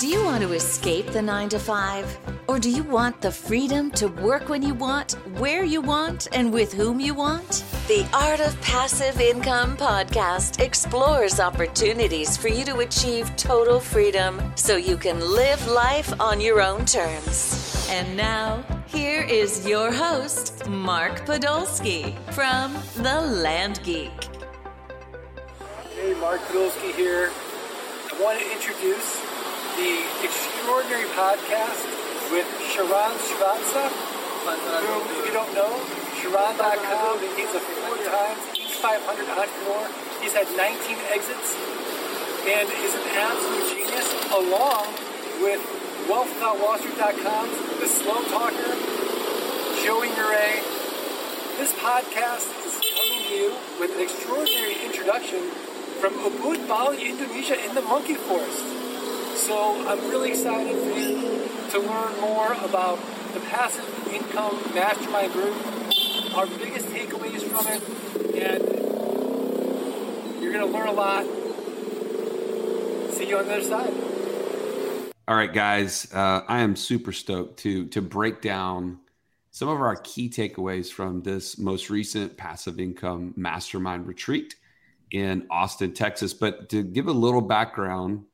Do you want to escape the nine to five? Or do you want the freedom to work when you want, where you want, and with whom you want? The Art of Passive Income podcast explores opportunities for you to achieve total freedom so you can live life on your own terms. And now, here is your host, Mark Podolsky from The Land Geek. Hey, Mark Podolsky here. I want to introduce the Extraordinary Podcast with Sharran Srivatsaa, uh, whom, if you don't know, Sharran.com, he's a four-time Inc. 500 entrepreneur. He's had 19 exits and is an absolute genius, along with WealthWithoutWallStreet.com, The Slow Talker, Joey Murray. This podcast is coming to you with an extraordinary introduction from Ubud, Bali, Indonesia, in the monkey forest. So I'm really excited for you to learn more about the passive income mastermind group, our biggest takeaways from it, and you're going to learn a lot. See you on the other side. All right, guys, uh, I am super stoked to to break down some of our key takeaways from this most recent passive income mastermind retreat in Austin, Texas. But to give a little background,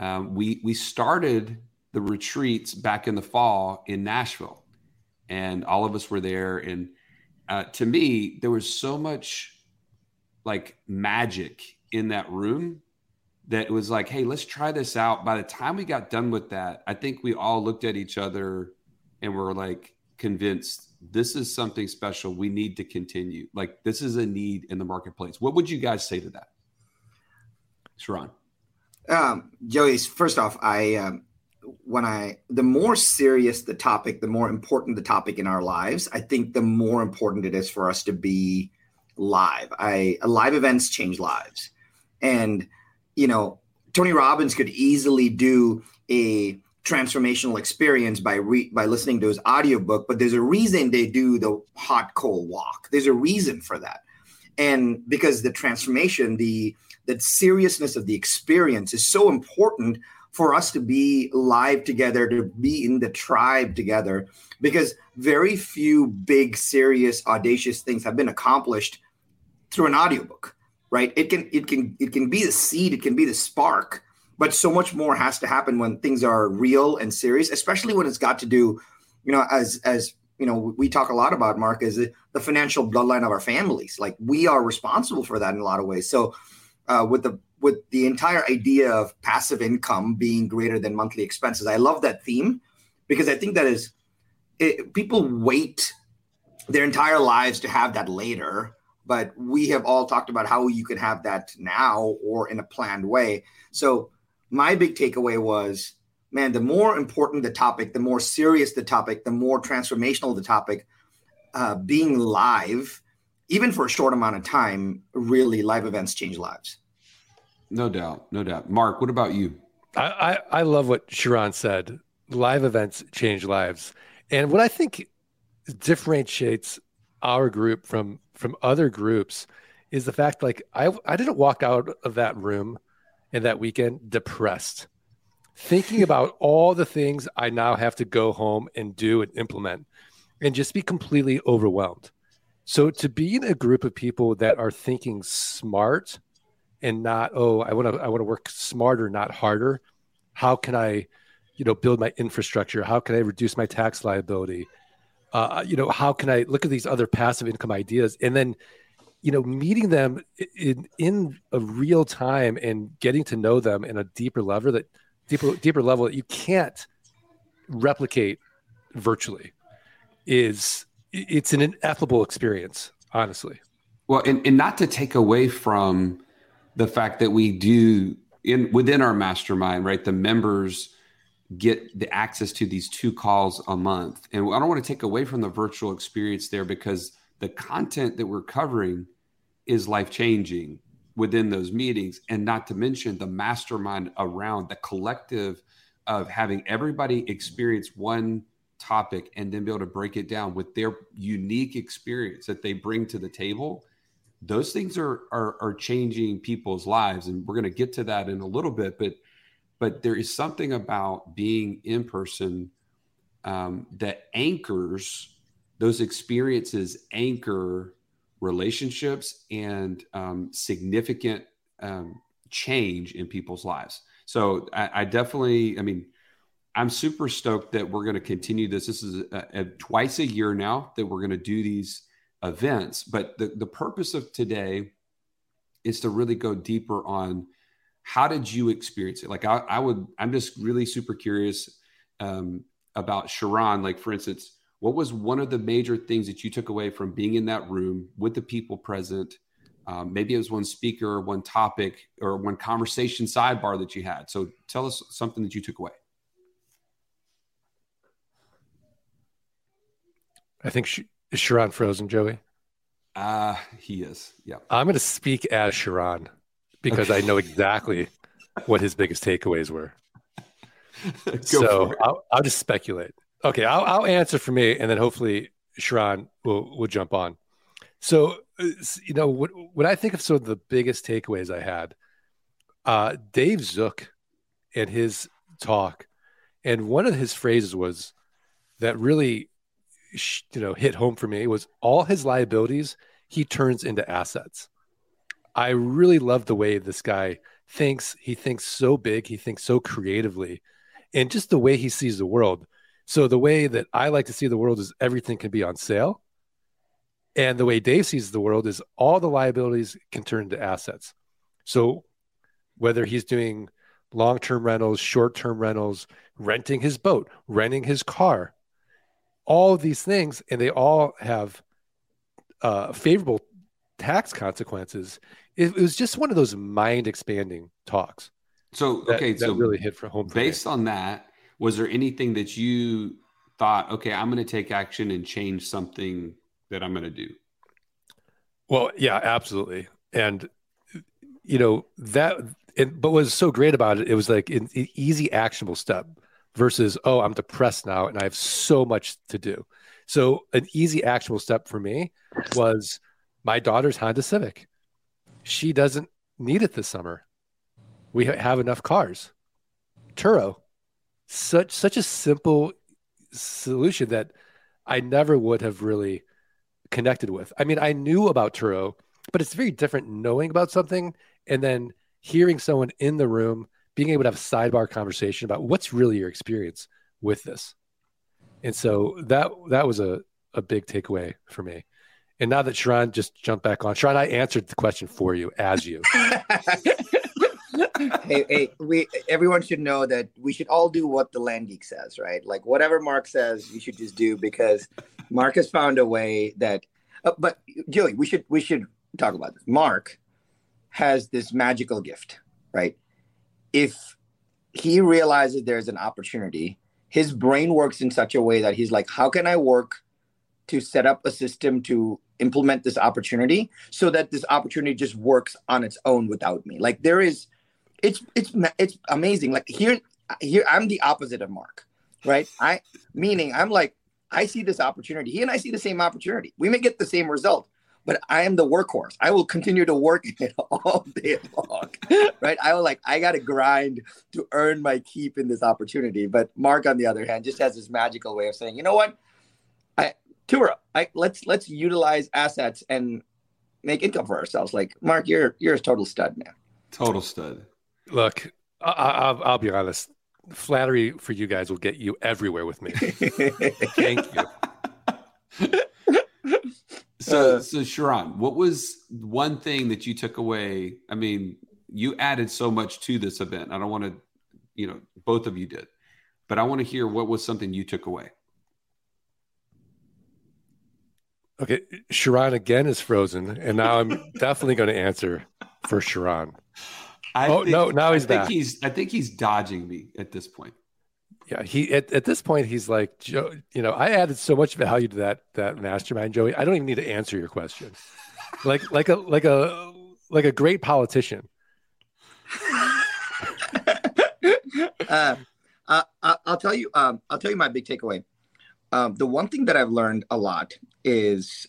um, we we started the retreats back in the fall in Nashville, and all of us were there. And uh, to me, there was so much like magic in that room that it was like, hey, let's try this out. By the time we got done with that, I think we all looked at each other and were like convinced this is something special. We need to continue. Like this is a need in the marketplace. What would you guys say to that? Sharran. Um, Joey, first off, I um, when I the more serious the topic, the more important the topic in our lives. I think the more important it is for us to be live. I live events change lives, and you know, Tony Robbins could easily do a transformational experience by re- by listening to his audiobook, but there's a reason they do the hot cold walk. There's a reason for that. And because the transformation, the the seriousness of the experience is so important for us to be live together, to be in the tribe together, because very few big, serious, audacious things have been accomplished through an audiobook right? It can it can it can be the seed it can be the spark but so much more has to happen when things are real and serious especially when it's got to do you know as as you know we talk a lot about mark is the financial bloodline of our families. Like we are responsible for that in a lot of ways. So uh, with the with the entire idea of passive income being greater than monthly expenses i love that theme because i think that is it, people wait their entire lives to have that later but we have all talked about how you can have that now or in a planned way. So my big takeaway was, man, the more important the topic, the more serious the topic, the more transformational the topic, uh, being live, even for a short amount of time, really live events change lives. No doubt, no doubt. Mark, what about you? I, I, I love what Sharran said. Live events change lives. And what I think differentiates our group from from other groups is the fact like I I didn't walk out of that room in that weekend depressed, thinking about all the things I now have to go home and do and implement, and just be completely overwhelmed. So to be in a group of people that are thinking smart and not oh I want to I want to work smarter not harder. How can I, you know, build my infrastructure? How can I reduce my tax liability? uh, you know, how can I look at these other passive income ideas and then, you know, meeting them in in a real time and getting to know them in a deeper level that deeper deeper level that you can't replicate virtually is it's an ineffable experience, honestly. Well, and, and not to take away from the fact that we do in within our mastermind, right? The members get the access to these two calls a month. And I don't want to take away from the virtual experience there because the content that we're covering is life changing within those meetings. And not to mention the mastermind around the collective of having everybody experience one topic and then be able to break it down with their unique experience that they bring to the table those things are are, are changing people's lives and we're going to get to that in a little bit but but there is something about being in person um, that anchors those experiences anchor relationships and um, significant um, change in people's lives. So I, I, definitely, I mean, I'm super stoked that we're going to continue this. This is a, a, twice a year now that we're going to do these events. But the, the purpose of today is to really go deeper on how did you experience it? Like I, I would, I'm just really super curious um, about Sharran. Like for instance, what was one of the major things that you took away from being in that room with the people present? Um, maybe it was one speaker one topic or one conversation sidebar that you had. So tell us something that you took away. I think Sh- is Sharran frozen, Joey. Uh he is. Yeah. I'm going to speak as Sharran because I know exactly what his biggest takeaways were. so I'll, I'll, just speculate. Okay, I'll, I'll, answer for me, and then hopefully Sharran will will jump on. So uh, you know what what I think of some of the biggest takeaways I had. Uh, Dave Zook and his talk, and one of his phrases was that really you know hit home for me was all his liabilities he turns into assets. I really love the way this guy thinks. He thinks so big, he thinks so creatively, and just the way he sees the world. So the way that I like to see the world is everything can be on sale. And the way Dave sees the world is all the liabilities can turn into assets. So whether he's doing long-term rentals, short-term rentals, renting his boat, renting his car, all of these things, and they all have uh, favorable tax consequences. It, it, was just one of those mind expanding talks. So okay, that so really hit for home. Based on that, was there anything that you thought, okay, I'm going to take action and change something that I'm going to do? Well, yeah, absolutely, and you know that. And, but what was so great about it, it was like an, an easy, actionable step versus oh i'm depressed now and i have so much to do. So an easy actionable step for me was my daughter's honda civic. She doesn't need it this summer. We have enough cars. Turo such such a simple solution that i never would have really connected with. I mean i knew about turo but it's very different knowing about something and then hearing someone in the room being able to have a sidebar conversation about what's really your experience with this. And so that that was a, a big takeaway for me. And now that Sharran just jumped back on, Sharran, I answered the question for you as you. hey, hey, we everyone should know that we should all do what the land geek says, right? Like whatever Mark says, you should just do because Mark has found a way that. Uh, but Joey, we should we should talk about this. Mark has this magical gift, right? If he realizes there's an opportunity, his brain works in such a way that he's like, how can I work to set up a system to implement this opportunity so that this opportunity just works on its own without me? Like there is, it's it's it's amazing. Like here here I'm the opposite of Mark, right? I meaning I'm like I see this opportunity. He and I see the same opportunity. We may get the same result, but I am the workhorse. I will continue to work it all day long, right? I will like, I got to grind to earn my keep in this opportunity. But Mark, on the other hand, just has this magical way of saying, you know what, I Turo, I let's let's utilize assets and make income for ourselves. Like Mark, you're you're a total stud, man. Total stud. Look, I, will be honest. Flattery for you guys will get you everywhere with me. Thank you. So, uh, so Sharran, what was one thing that you took away? I mean, you added so much to this event. I don't want to, you know, both of you did, but I want to hear what was something you took away. Okay, Sharran again is frozen, and now I'm definitely going to answer for Sharran. I oh think, no, now he's I back. He's, I think he's dodging me at this point yeah, he at, at this point he's like, Joe, you know, I added so much value to that that mastermind, Joey. I don't even need to answer your question. like like a like a like a great politician. uh, uh, I'll tell you. Um, I'll tell you my big takeaway. Um, the one thing that I've learned a lot is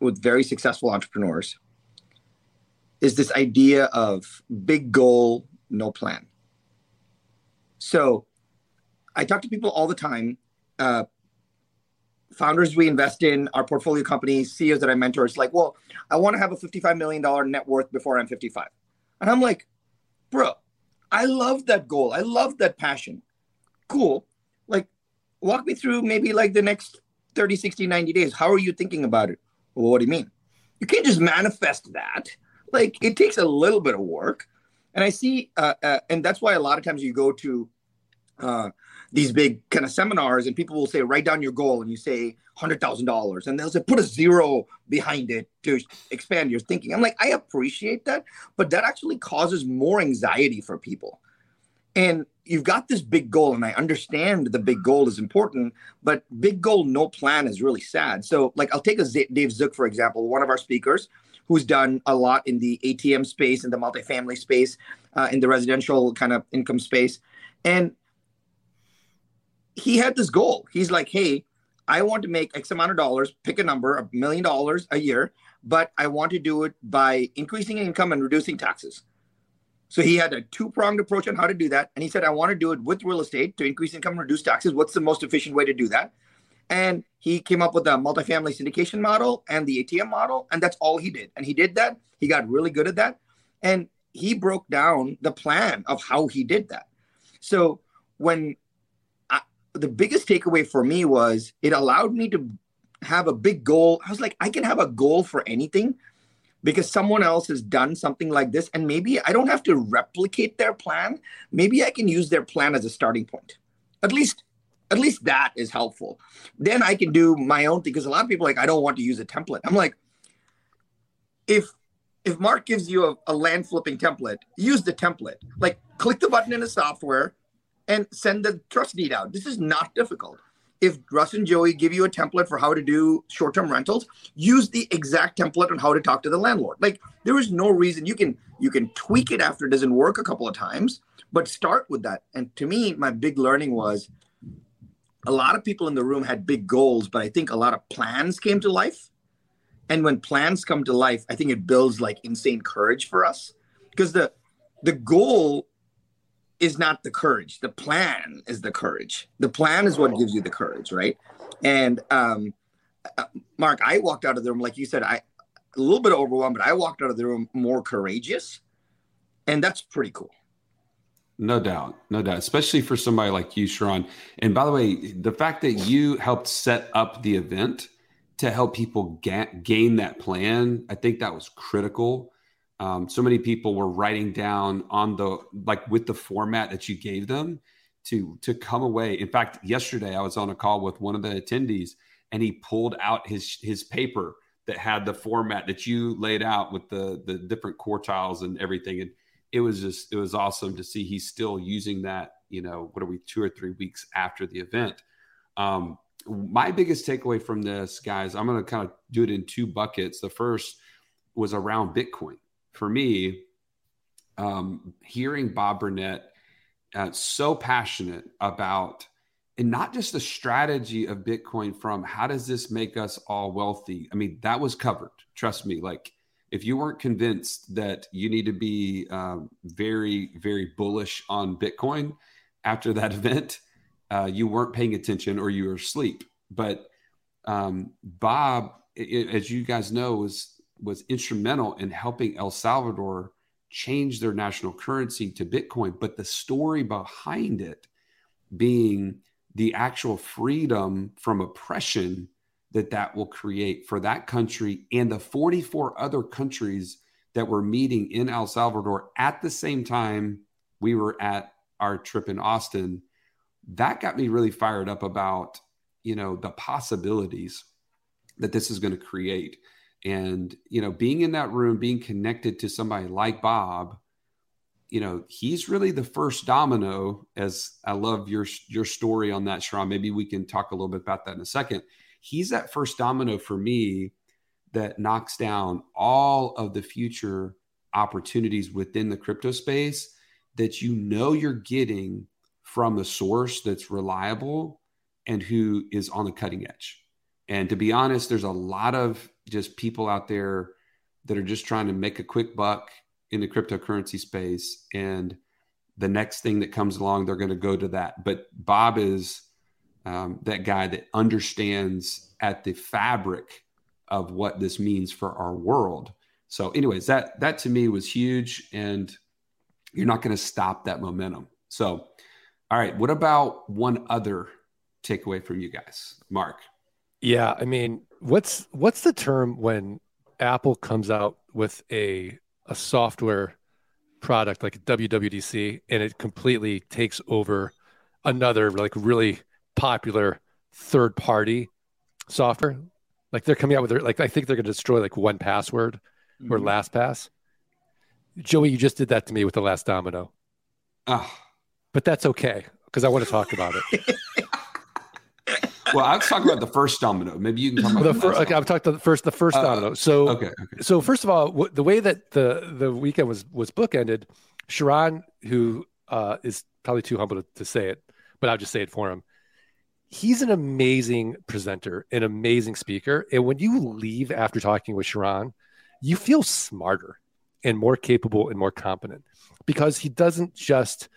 with very successful entrepreneurs is this idea of big goal, no plan So I talk to people all the time. Uh, founders we invest in, our portfolio companies, CEOs that I mentor, it's like, well, I want to have a $55 million net worth before I'm 55. And I'm like, bro, I love that goal. I love that passion. Cool. Like, walk me through maybe like the next 30, 60, 90 days. How are you thinking about it? Well, what do you mean? You can't just manifest that. Like, it takes a little bit of work. And I see, uh, uh, and that's why a lot of times you go to uh, these big kind of seminars and people will say write down your goal and you say $100000 and they'll say put a zero behind it to expand your thinking. I'm like i appreciate that but that actually causes more anxiety for people. And you've got this big goal and i understand the big goal is important but big goal no plan is really sad. So like i'll take a Z- dave zook for example one of our speakers who's done a lot in the atm space in the multifamily space uh, in the residential kind of income space. And he had this goal. He's like, hey, I want to make X amount of dollars, pick a number, a million dollars a year, but I want to do it by increasing income and reducing taxes. So he had a two pronged approach on how to do that. And he said, I want to do it with real estate to increase income and reduce taxes. What's the most efficient way to do that? And he came up with a multifamily syndication model and the ATM model. And that's all he did. And he did that. He got really good at that. And he broke down the plan of how he did that. So when the biggest takeaway for me was it allowed me to have a big goal. I was like, I can have a goal for anything because someone else has done something like this. And maybe I don't have to replicate their plan. Maybe I can use their plan as a starting point. At least, at least that is helpful. Then I can do my own thing because a lot of people like, I don't want to use a template. I'm like, if if Mark gives you a, a land flipping template, use the template. Like click the button in the software, and send the trust deed out. This is not difficult. If Russ and Joey give you a template for how to do short-term rentals, use the exact template on how to talk to the landlord. Like there is no reason you can you can tweak it after it doesn't work a couple of times, but start with that. And to me, my big learning was a lot of people in the room had big goals, but I think a lot of plans came to life. And when plans come to life, I think it builds like insane courage for us because the the goal is not the courage. The plan is the courage. The plan is what gives you the courage, right? And um, Mark, I walked out of the room, like you said, I a little bit overwhelmed, but I walked out of the room more courageous, and that's pretty cool. No doubt, no doubt, especially for somebody like you, Sharran. And by the way, the fact that you helped set up the event to help people ga- gain that plan, I think that was critical um, so many people were writing down on the like with the format that you gave them to to come away. In fact, yesterday I was on a call with one of the attendees and he pulled out his his paper that had the format that you laid out with the the different quartiles and everything. And it was just it was awesome to see he's still using that you know what are we two or three weeks after the event. Um, my biggest takeaway from this guys i'm going to kind of do it in two buckets. The first was around bitcoin for me, um, hearing Bob Burnett uh, so passionate about, and not just the strategy of Bitcoin from how does this make us all wealthy? I mean, that was covered. Trust me. Like, if you weren't convinced that you need to be um, very, very bullish on Bitcoin after that event, uh, you weren't paying attention or you were asleep. But um, Bob, it, as you guys know, was was instrumental in helping El Salvador change their national currency to Bitcoin. But the story behind it being the actual freedom from oppression that that will create for that country and the 44 other countries that were meeting in El Salvador at the same time we were at our trip in Austin that got me really fired up about you know the possibilities that this is going to create and you know being in that room being connected to somebody like bob you know he's really the first domino as i love your your story on that Sharran. maybe we can talk a little bit about that in a second he's that first domino for me that knocks down all of the future opportunities within the crypto space that you know you're getting from a source that's reliable and who is on the cutting edge and to be honest there's a lot of just people out there that are just trying to make a quick buck in the cryptocurrency space and the next thing that comes along, they're going to go to that. But Bob is um, that guy that understands at the fabric of what this means for our world. So, anyways, that that to me was huge, and you're not going to stop that momentum. So, all right, what about one other takeaway from you guys, Mark? Yeah, I mean, what's what's the term when Apple comes out with a a software product like WWDC and it completely takes over another like really popular third party software. Like they're coming out with their like I think they're going to destroy like 1Password mm-hmm. or LastPass. Joey, you just did that to me with the last domino. Oh. But that's okay because I want to talk about it. well, I was talking about the first domino. Maybe you can talk about the, first. Okay, I'm talking the first, the first uh, domino. So, okay, okay. So first of all, w- the way that the the weekend was was bookended, Sharran, who uh, is probably too humble to, to say it, but I'll just say it for him. He's an amazing presenter, an amazing speaker, and when you leave after talking with Sharran, you feel smarter and more capable and more competent because he doesn't just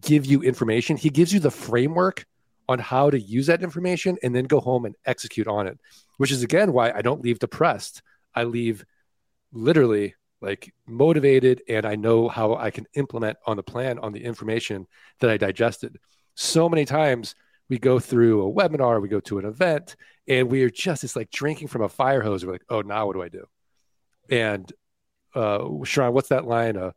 give you information; he gives you the framework on how to use that information and then go home and execute on it, which is again why I don't leave depressed. I leave literally like motivated and I know how I can implement on the plan on the information that I digested. So many times we go through a webinar, we go to an event, and we are just it's like drinking from a fire hose. We're like, oh, now what do I do? And uh, Sharran, what's that line? Uh,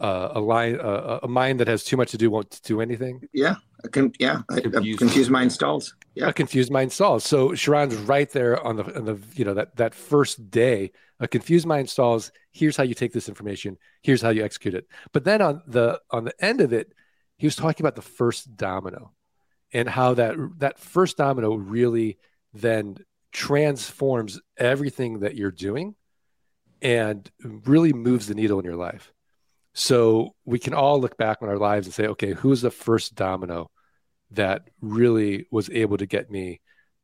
uh, a line, uh, a mind that has too much to do won't do anything. Yeah, a con- yeah, a, confused, a confused mind stalls. Yeah, a confused mind stalls. So Sharran's right there on the on the you know that that first day. A confused mind stalls. Here's how you take this information. Here's how you execute it. But then on the on the end of it, he was talking about the first domino, and how that that first domino really then transforms everything that you're doing, and really moves the needle in your life. So we can all look back on our lives and say, okay, who's the first domino that really was able to get me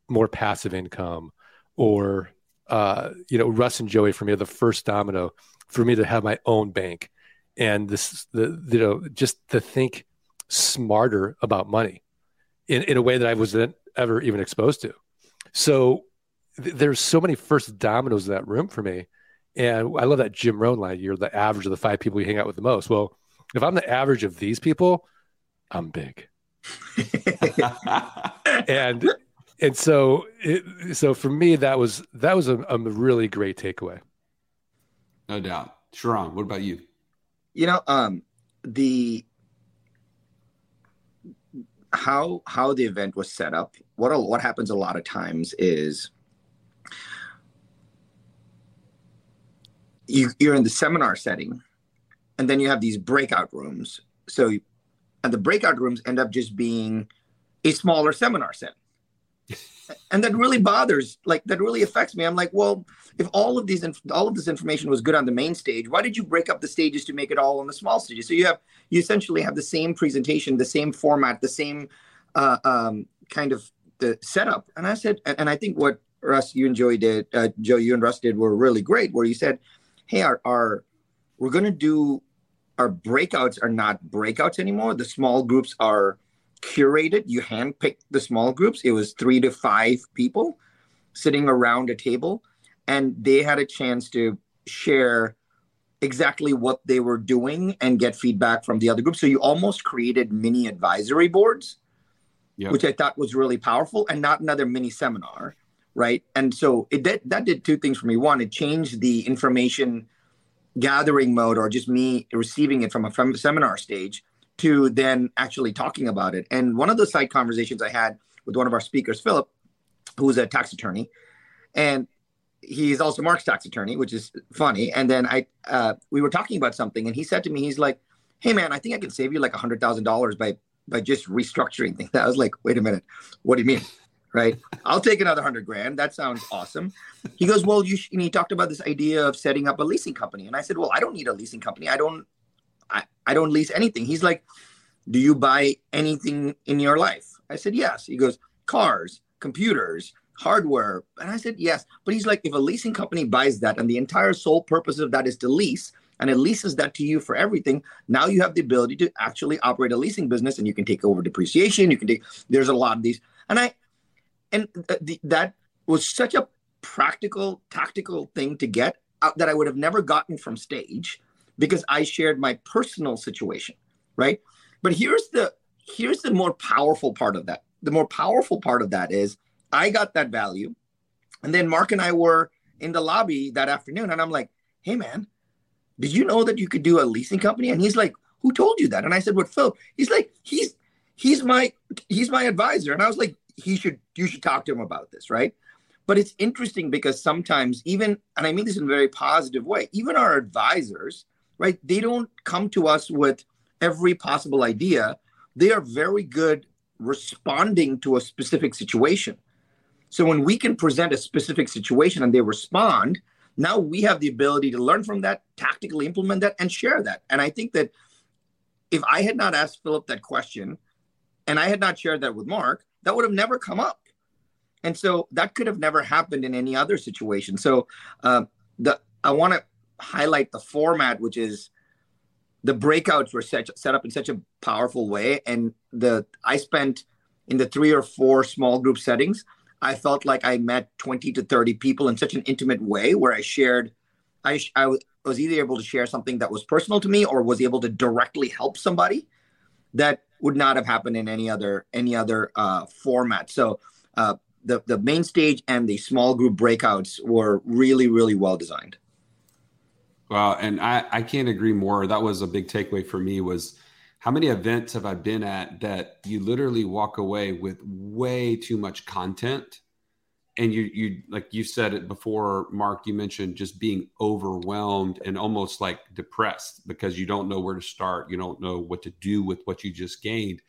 more passive income? Or, uh, you know, Russ and Joey for me are the first domino for me to have my own bank. And this, the, you know, just to think smarter about money in, in a way that I wasn't ever even exposed to. So th- there's so many first dominoes in that room for me and I love that Jim Rohn line. You're the average of the five people you hang out with the most. Well, if I'm the average of these people, I'm big. and and so it, so for me that was that was a, a, really great takeaway. No doubt. Sharran. what about you? You know, um, the how how the event was set up. What what happens a lot of times is you, you're in the seminar setting and then you have these breakout rooms so and the breakout rooms end up just being a smaller seminar set. And that really bothers like that really affects me. I'm like well if all of these all of this information was good on the main stage why did you break up the stages to make it all on the small stages? So you have you essentially have the same presentation the same format the same uh, um, kind of the setup. And i said and, and i think what russ you and joey did uh, joe you and russ did were really great where you said hey, our, our we're going to do our breakouts are not breakouts anymore. The small groups are curated. You handpick the small groups. It was three to five people sitting around a table, and they had a chance to share exactly what they were doing and get feedback from the other groups. So you almost created mini advisory boards, which I thought was really powerful, and not another mini seminar right? And so it did, that did two things for me. One, it changed the information gathering mode or just me receiving it from a from seminar stage to then actually talking about it. And one of the side conversations I had with one of our speakers, Philip, who's a tax attorney, and he's also Mark's tax attorney, which is funny. And then I uh, we were talking about something, and he said to me, he's like, "Hey man, I think I can save you like a hundred thousand dollars by by just restructuring things." I was like, "Wait a minute, what do you mean?" Right? I'll take another hundred grand. That sounds awesome. He goes, well, you sh-, and he talked about this idea of setting up a leasing company, and I said, well, I don't need a leasing company. I don't, I, I don't lease anything. He's like, do you buy anything in your life? I said, yes. He goes, cars, computers, hardware, and I said, yes. But he's like, if a leasing company buys that, and the entire sole purpose of that is to lease, and it leases that to you for everything. Now you have the ability to actually operate a leasing business and you can take over depreciation. You can take, there's a lot of these. And I, and the, that was such a practical, tactical thing to get uh, that I would have never gotten from stage because I shared my personal situation, right? But here's the, here's the more powerful part of that. The more powerful part of that is I got that value. And then Mark and I were in the lobby that afternoon and I'm like, hey man, did you know that you could do a leasing company? And he's like, who told you that? And I said, what Phil? He's like, he's he's my he's my advisor. And I was like, he should you should talk to him about this, right? But it's interesting because sometimes even, and I mean this in a very positive way, even our advisors, right? They don't come to us with every possible idea. They are very good responding to a specific situation. So when we can present a specific situation and they respond, now we have the ability to learn from that, tactically implement that, and share that. And I think that if I had not asked Philip that question and I had not shared that with Mark, that would have never come up. And so that could have never happened in any other situation. So uh, the I want to highlight the format, which is the breakouts were set, set up in such a powerful way. And the I spent in the three or four small group settings, I felt like I met 20 to 30 people in such an intimate way where I shared, I, I was either able to share something that was personal to me or was able to directly help somebody that would not have happened in any other any other uh, format. So uh, the the main stage and the small group breakouts were really really well designed. Well, and I I can't agree more. That was a big takeaway for me was how many events have I been at that you literally walk away with way too much content and you you like you said it before mark you mentioned just being overwhelmed and almost like depressed because you don't know where to start. You don't know what to do with what you just gained.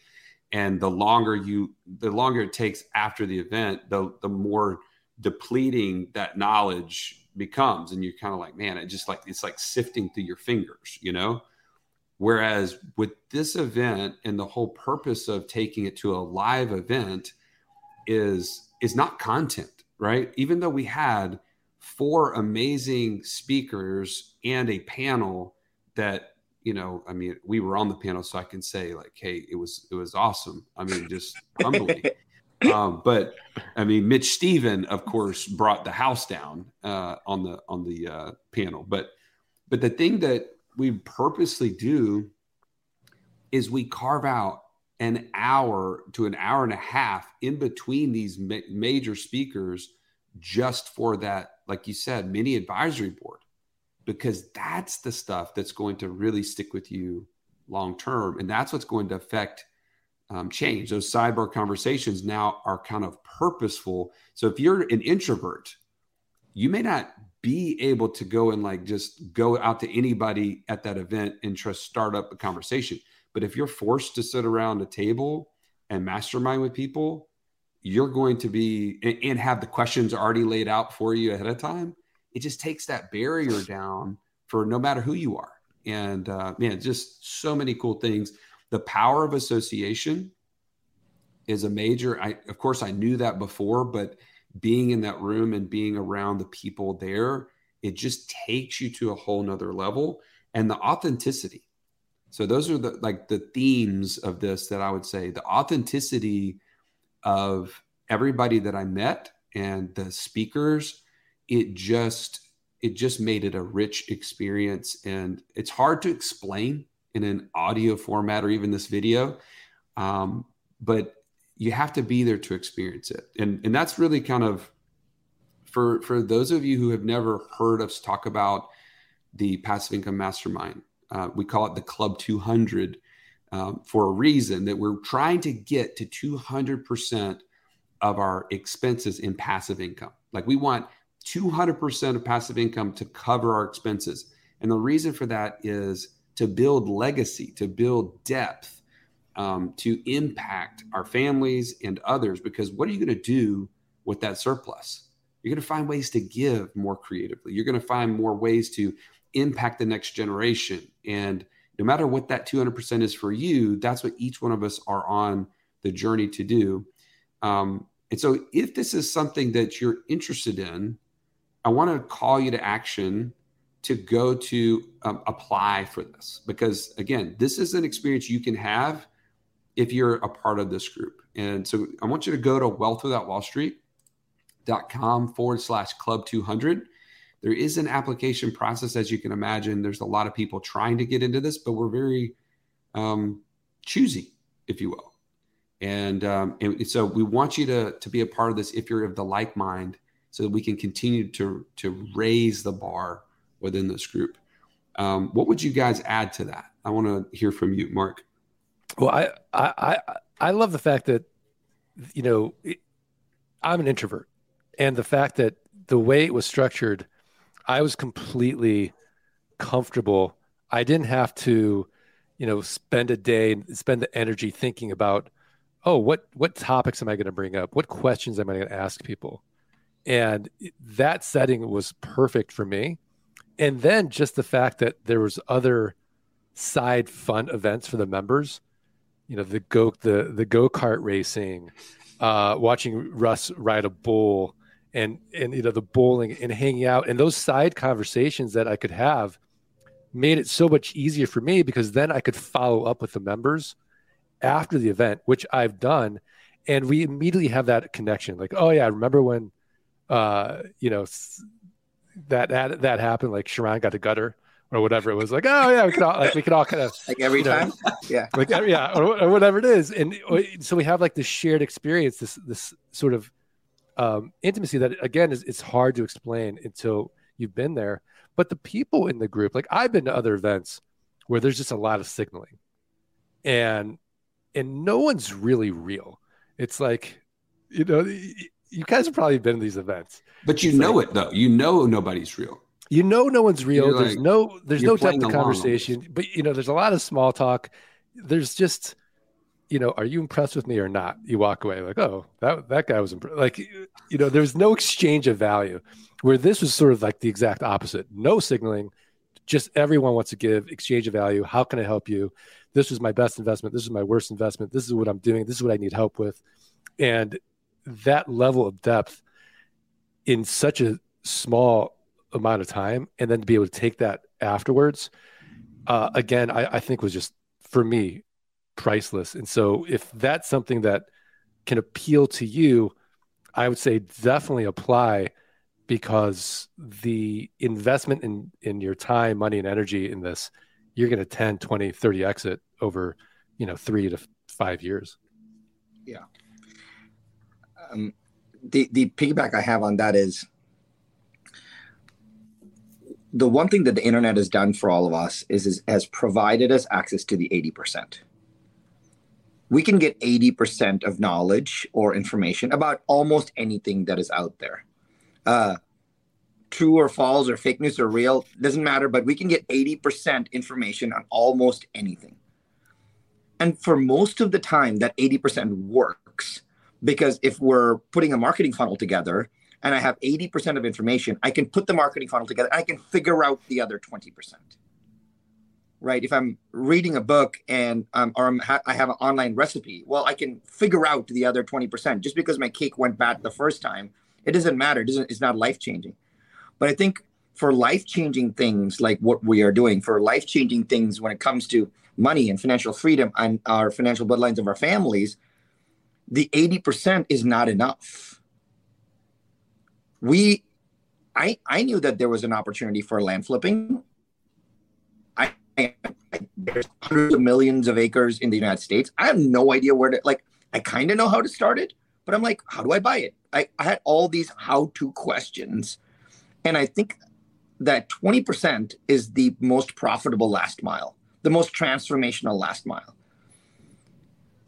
And the longer you the longer it takes after the event the the more depleting that knowledge becomes. And you're kind of like man it just like it's like sifting through your fingers you know? Whereas with this event and the whole purpose of taking it to a live event is is not content, right? Even though we had four amazing speakers and a panel that you know i mean we were on the panel so i can say like hey it was it was awesome. I mean just humbly. Um, but i mean mitch stephen of course brought the house down uh, on the on the uh, panel. But but the thing that we purposely do is we carve out an hour to an hour and a half in between these ma- major speakers just for that like you said mini advisory board. Because that's the stuff that's going to really stick with you long term. And that's what's going to affect um, change. Those sidebar conversations now are kind of purposeful. So if you're an introvert you may not be able to go and like just go out to anybody at that event and just start up a conversation. But if you're forced to sit around a table and mastermind with people, you're going to be and, have the questions already laid out for you ahead of time. It just takes that barrier down for no matter who you are. And uh, man, just so many cool things. The power of association is a major. I, of course, I knew that before, but being in that room and being around the people there, it just takes you to a whole nother level. And the authenticity. So those are the like the themes of this that I would say the authenticity of everybody that I met and the speakers, it just it just made it a rich experience. And it's hard to explain in an audio format or even this video um, but you have to be there to experience it. And and that's really kind of for for those of you who have never heard us talk about the passive income mastermind uh, we call it the club 200 um, for a reason that we're trying to get to 200% of our expenses in passive income like we want 200% of passive income to cover our expenses and the reason for that is to build legacy to build depth um, to impact our families and others. Because what are you going to do with that surplus? You're going to find ways to give more creatively. You're going to find more ways to impact the next generation. And no matter what that 200% is for you, that's what each one of us are on the journey to do. Um, and so, if this is something that you're interested in, I want to call you to action to go to um, apply for this because again this is an experience you can have if you're a part of this group and so i want you to go to wealthwithoutwallstreet.com forward slash club 200 there is an application process as you can imagine there's a lot of people trying to get into this but we're very um, choosy if you will and, um, and so we want you to, to be a part of this if you're of the like mind so that we can continue to, to raise the bar within this group. Um, what would you guys add to that? I want to hear from you, Mark. Well, I I I, love the fact that you know I'm an introvert, and the fact that the way it was structured, I was completely comfortable. I didn't have to, you know, spend a day spend the energy thinking about, oh, what what topics am I going to bring up? What questions am I going to ask people? And that setting was perfect for me and then just the fact that there was other side fun events for the members you know the go the the go-kart racing uh watching russ ride a bull and and you know the bowling and hanging out and those side conversations that i could have made it so much easier for me because then i could follow up with the members after the event which i've done and we immediately have that connection. Like oh yeah I remember when uh you know that that that happened, like Sharran got a gutter or whatever it was, like oh yeah, we could all like we could all kind of like every time, know, yeah, like yeah, or, or, whatever it is, and so we have like this shared experience, this this sort of um, intimacy that again is it's hard to explain until you've been there. But the people in the group, like I've been to other events where there's just a lot of signaling, and and no one's really real. It's like you know you guys have probably been to these events. But you it's know like, it though. You know nobody's real. You know no one's real. You're there's like, no there's no depth of conversation. But you know, there's a lot of small talk. There's just you know, are you impressed with me or not? You walk away like, oh, that that guy was impressed. Like, you know, there's no exchange of value. Where this was sort of like the exact opposite. No signaling, just everyone wants to give exchange of value. How can I help you? This was my best investment. This is my worst investment. This is what I'm doing. This is what I need help with. And that level of depth in such a small amount of time and then to be able to take that afterwards uh, again I, I, think was just for me priceless. And so if that's something that can appeal to you i would say definitely apply because the investment in in your time money and energy in this you're going to 10 20 30 exit over you know three to five years. Yeah. Um, the the piggyback I have on that is the one thing that the internet has done for all of us is, is has provided us access to the 80%. We can get 80% of knowledge or information about almost anything that is out there. Uh, true or false or fake news or real doesn't matter, but we can get 80% information on almost anything. And for most of the time, that 80% works because if we're putting a marketing funnel together and I have 80% of information, I can put the marketing funnel together. I can figure out the other 20%. Right. If I'm reading a book and um, or ha- i have an online recipe, well, I can figure out the other 20%. Just because my cake went bad the first time, it doesn't matter. It doesn't, it's not life changing. But I think for life changing things like what we are doing, for life changing things when it comes to money and financial freedom and our financial bloodlines of our families, the 80% is not enough. We I I knew that there was an opportunity for land flipping. There's hundreds of millions of acres in the United States. I have no idea where to like I kind of know how to start it, but I'm like, how do I buy it? I, I had all these how-to questions. And I think that 20% is the most profitable last mile, the most transformational last mile.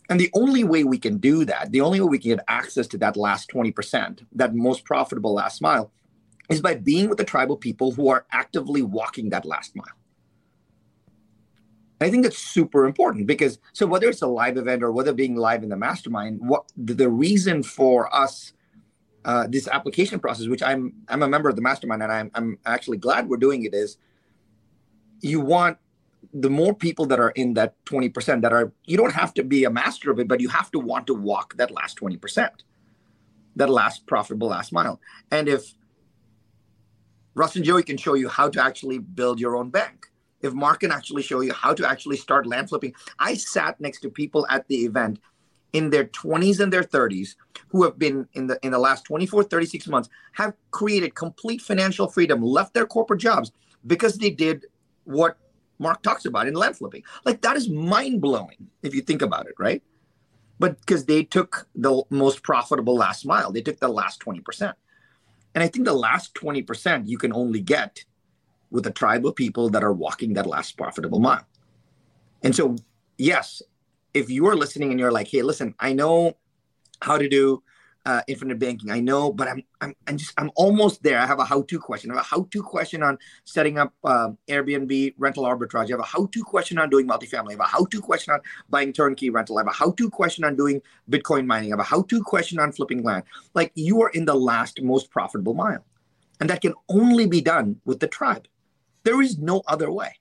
And the only way we can do that, the only way we can get access to that last 20%, that most profitable last mile, is by being with the tribal people who are actively walking that last mile. I think that's super important because so whether it's a live event or whether being live in the mastermind, what the reason for us uh, this application process, which I'm I'm a member of the mastermind and I'm I'm actually glad we're doing it, is you want the more people that are in that 20% that are you don't have to be a master of it but you have to want to walk that last 20% that last profitable last mile and if Russ and Joey can show you how to actually build your own bank. If Mark can actually show you how to actually start land flipping, I sat next to people at the event in their 20s and their 30s who have been in the in the last 24 36 months have created complete financial freedom left their corporate jobs because they did what mark talks about in land flipping. Like that is mind-blowing if you think about it right? But because they took the most profitable last mile. They took the last 20% and I think the last 20% you can only get with a tribe of people that are walking that last profitable mile. And so, yes, if you are listening and you're like, hey, listen, I know how to do uh, infinite banking. I know, but I'm, I'm, I'm just, I'm almost there. I have a how-to question. I have a how-to question on setting up uh, Airbnb rental arbitrage. I have a how-to question on doing multifamily. I have a how-to question on buying turnkey rental. I have a how-to question on doing Bitcoin mining. I have a how-to question on flipping land. Like you are in the last most profitable mile, and that can only be done with the tribe. There is no other way.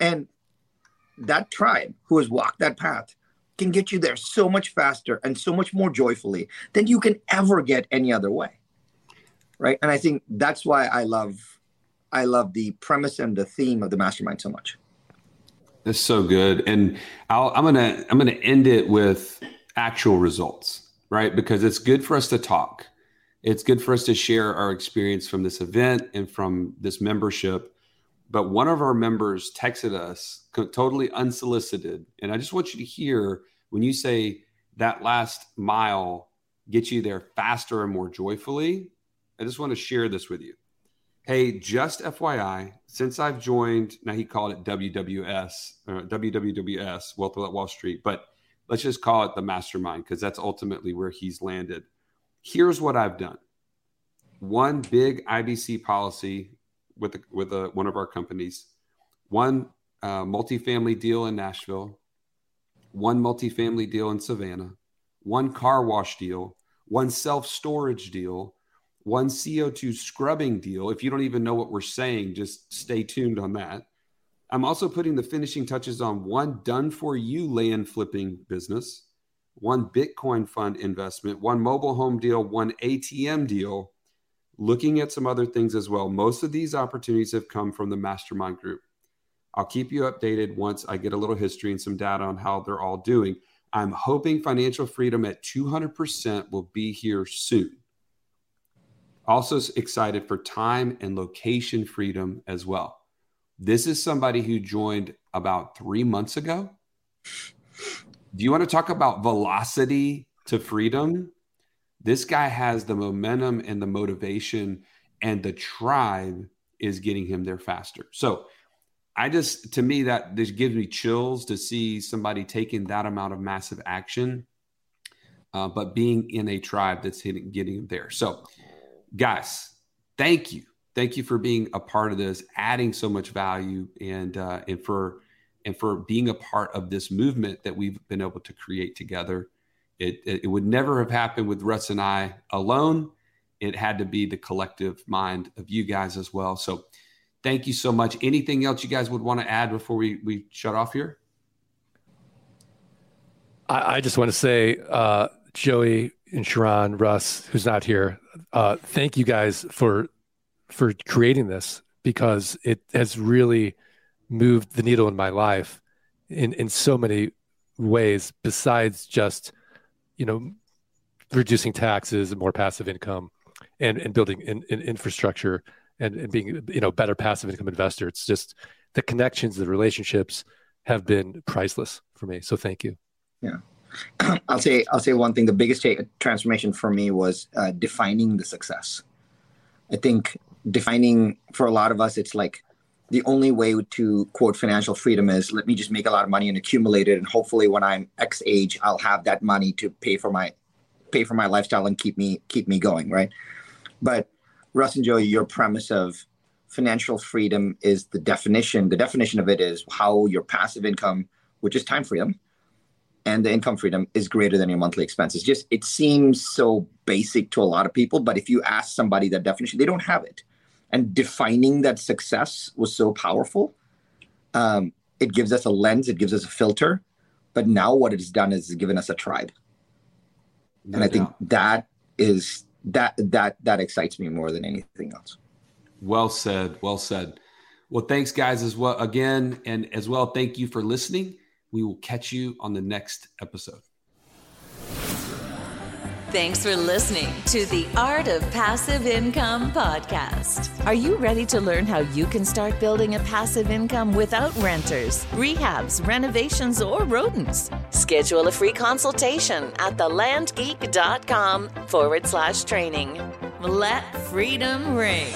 And that tribe who has walked that path can get you there so much faster and so much more joyfully than you can ever get any other way. Right? And i think that's why i love i love the premise and the theme of the mastermind so much. That's so good. And i am gonna i'm gonna end it with actual results right? Because it's good for us to talk it's good for us to share our experience from this event and from this membership but one of our members texted us totally unsolicited and i just want you to hear when you say that last mile gets you there faster and more joyfully i just want to share this with you. Hey just fyi since i've joined now he called it wws uh, wwws wealth without wall street but let's just call it the mastermind because that's ultimately where he's landed here's what i've done one big ibc policy with a, with a, one of our companies, one uh, multifamily deal in Nashville, one multifamily deal in Savannah, one car wash deal, one self storage deal, one CO2 scrubbing deal. If you don't even know what we're saying, just stay tuned on that. I'm also putting the finishing touches on one done for you land flipping business, one Bitcoin fund investment, one mobile home deal, one ATM deal, looking at some other things as well. Most of these opportunities have come from the mastermind group. I'll keep you updated once I get a little history and some data on how they're all doing. I'm hoping financial freedom at 200% will be here soon. Also excited for time and location freedom as well. This is somebody who joined about three months ago. Do you want to talk about velocity to freedom? This guy has the momentum and the motivation, and the tribe is getting him there faster. So, I just, to me, that this gives me chills to see somebody taking that amount of massive action, uh, but being in a tribe that's hitting, getting him there. So, guys, thank you, thank you for being a part of this, adding so much value, and uh, and for and for being a part of this movement that we've been able to create together. It, it would never have happened with Russ and I alone. It had to be the collective mind of you guys as well. So thank you so much. Anything else you guys would want to add before we, we shut off here? I, I just want to say, uh, Joey and Sharran, Russ, who's not here, uh, thank you guys for for creating this because it has really moved the needle in my life in in so many ways besides just you know, reducing taxes and more passive income and, and building in, in infrastructure and, and being, you know, better passive income investor. It's just the connections, the relationships have been priceless for me. So thank you. Yeah. I'll say I'll say one thing. The biggest transformation for me was uh, defining the success. I think defining for a lot of us, it's like the only way to quote financial freedom is let me just make a lot of money and accumulate it and hopefully when i'm x age i'll have that money to pay for my pay for my lifestyle and keep me keep me going right? But russ and joey your premise of financial freedom is the definition the definition of it is how your passive income which is time freedom and the income freedom is greater than your monthly expenses. Just it seems so basic to a lot of people but if you ask somebody that definition they don't have it and defining that success was so powerful. Um, it gives us a lens, it gives us a filter, but now what it's done is given us a tribe. No and I think that is that that that excites me more than anything else. Well said. Well said. Well, thanks, guys, as well again, and as well, thank you for listening. We will catch you on the next episode. Thanks for listening to the Art of Passive Income podcast. Are you ready to learn how you can start building a passive income without renters, rehabs, renovations, or rodents? Schedule a free consultation at thelandgeek.com forward slash training. Let freedom ring.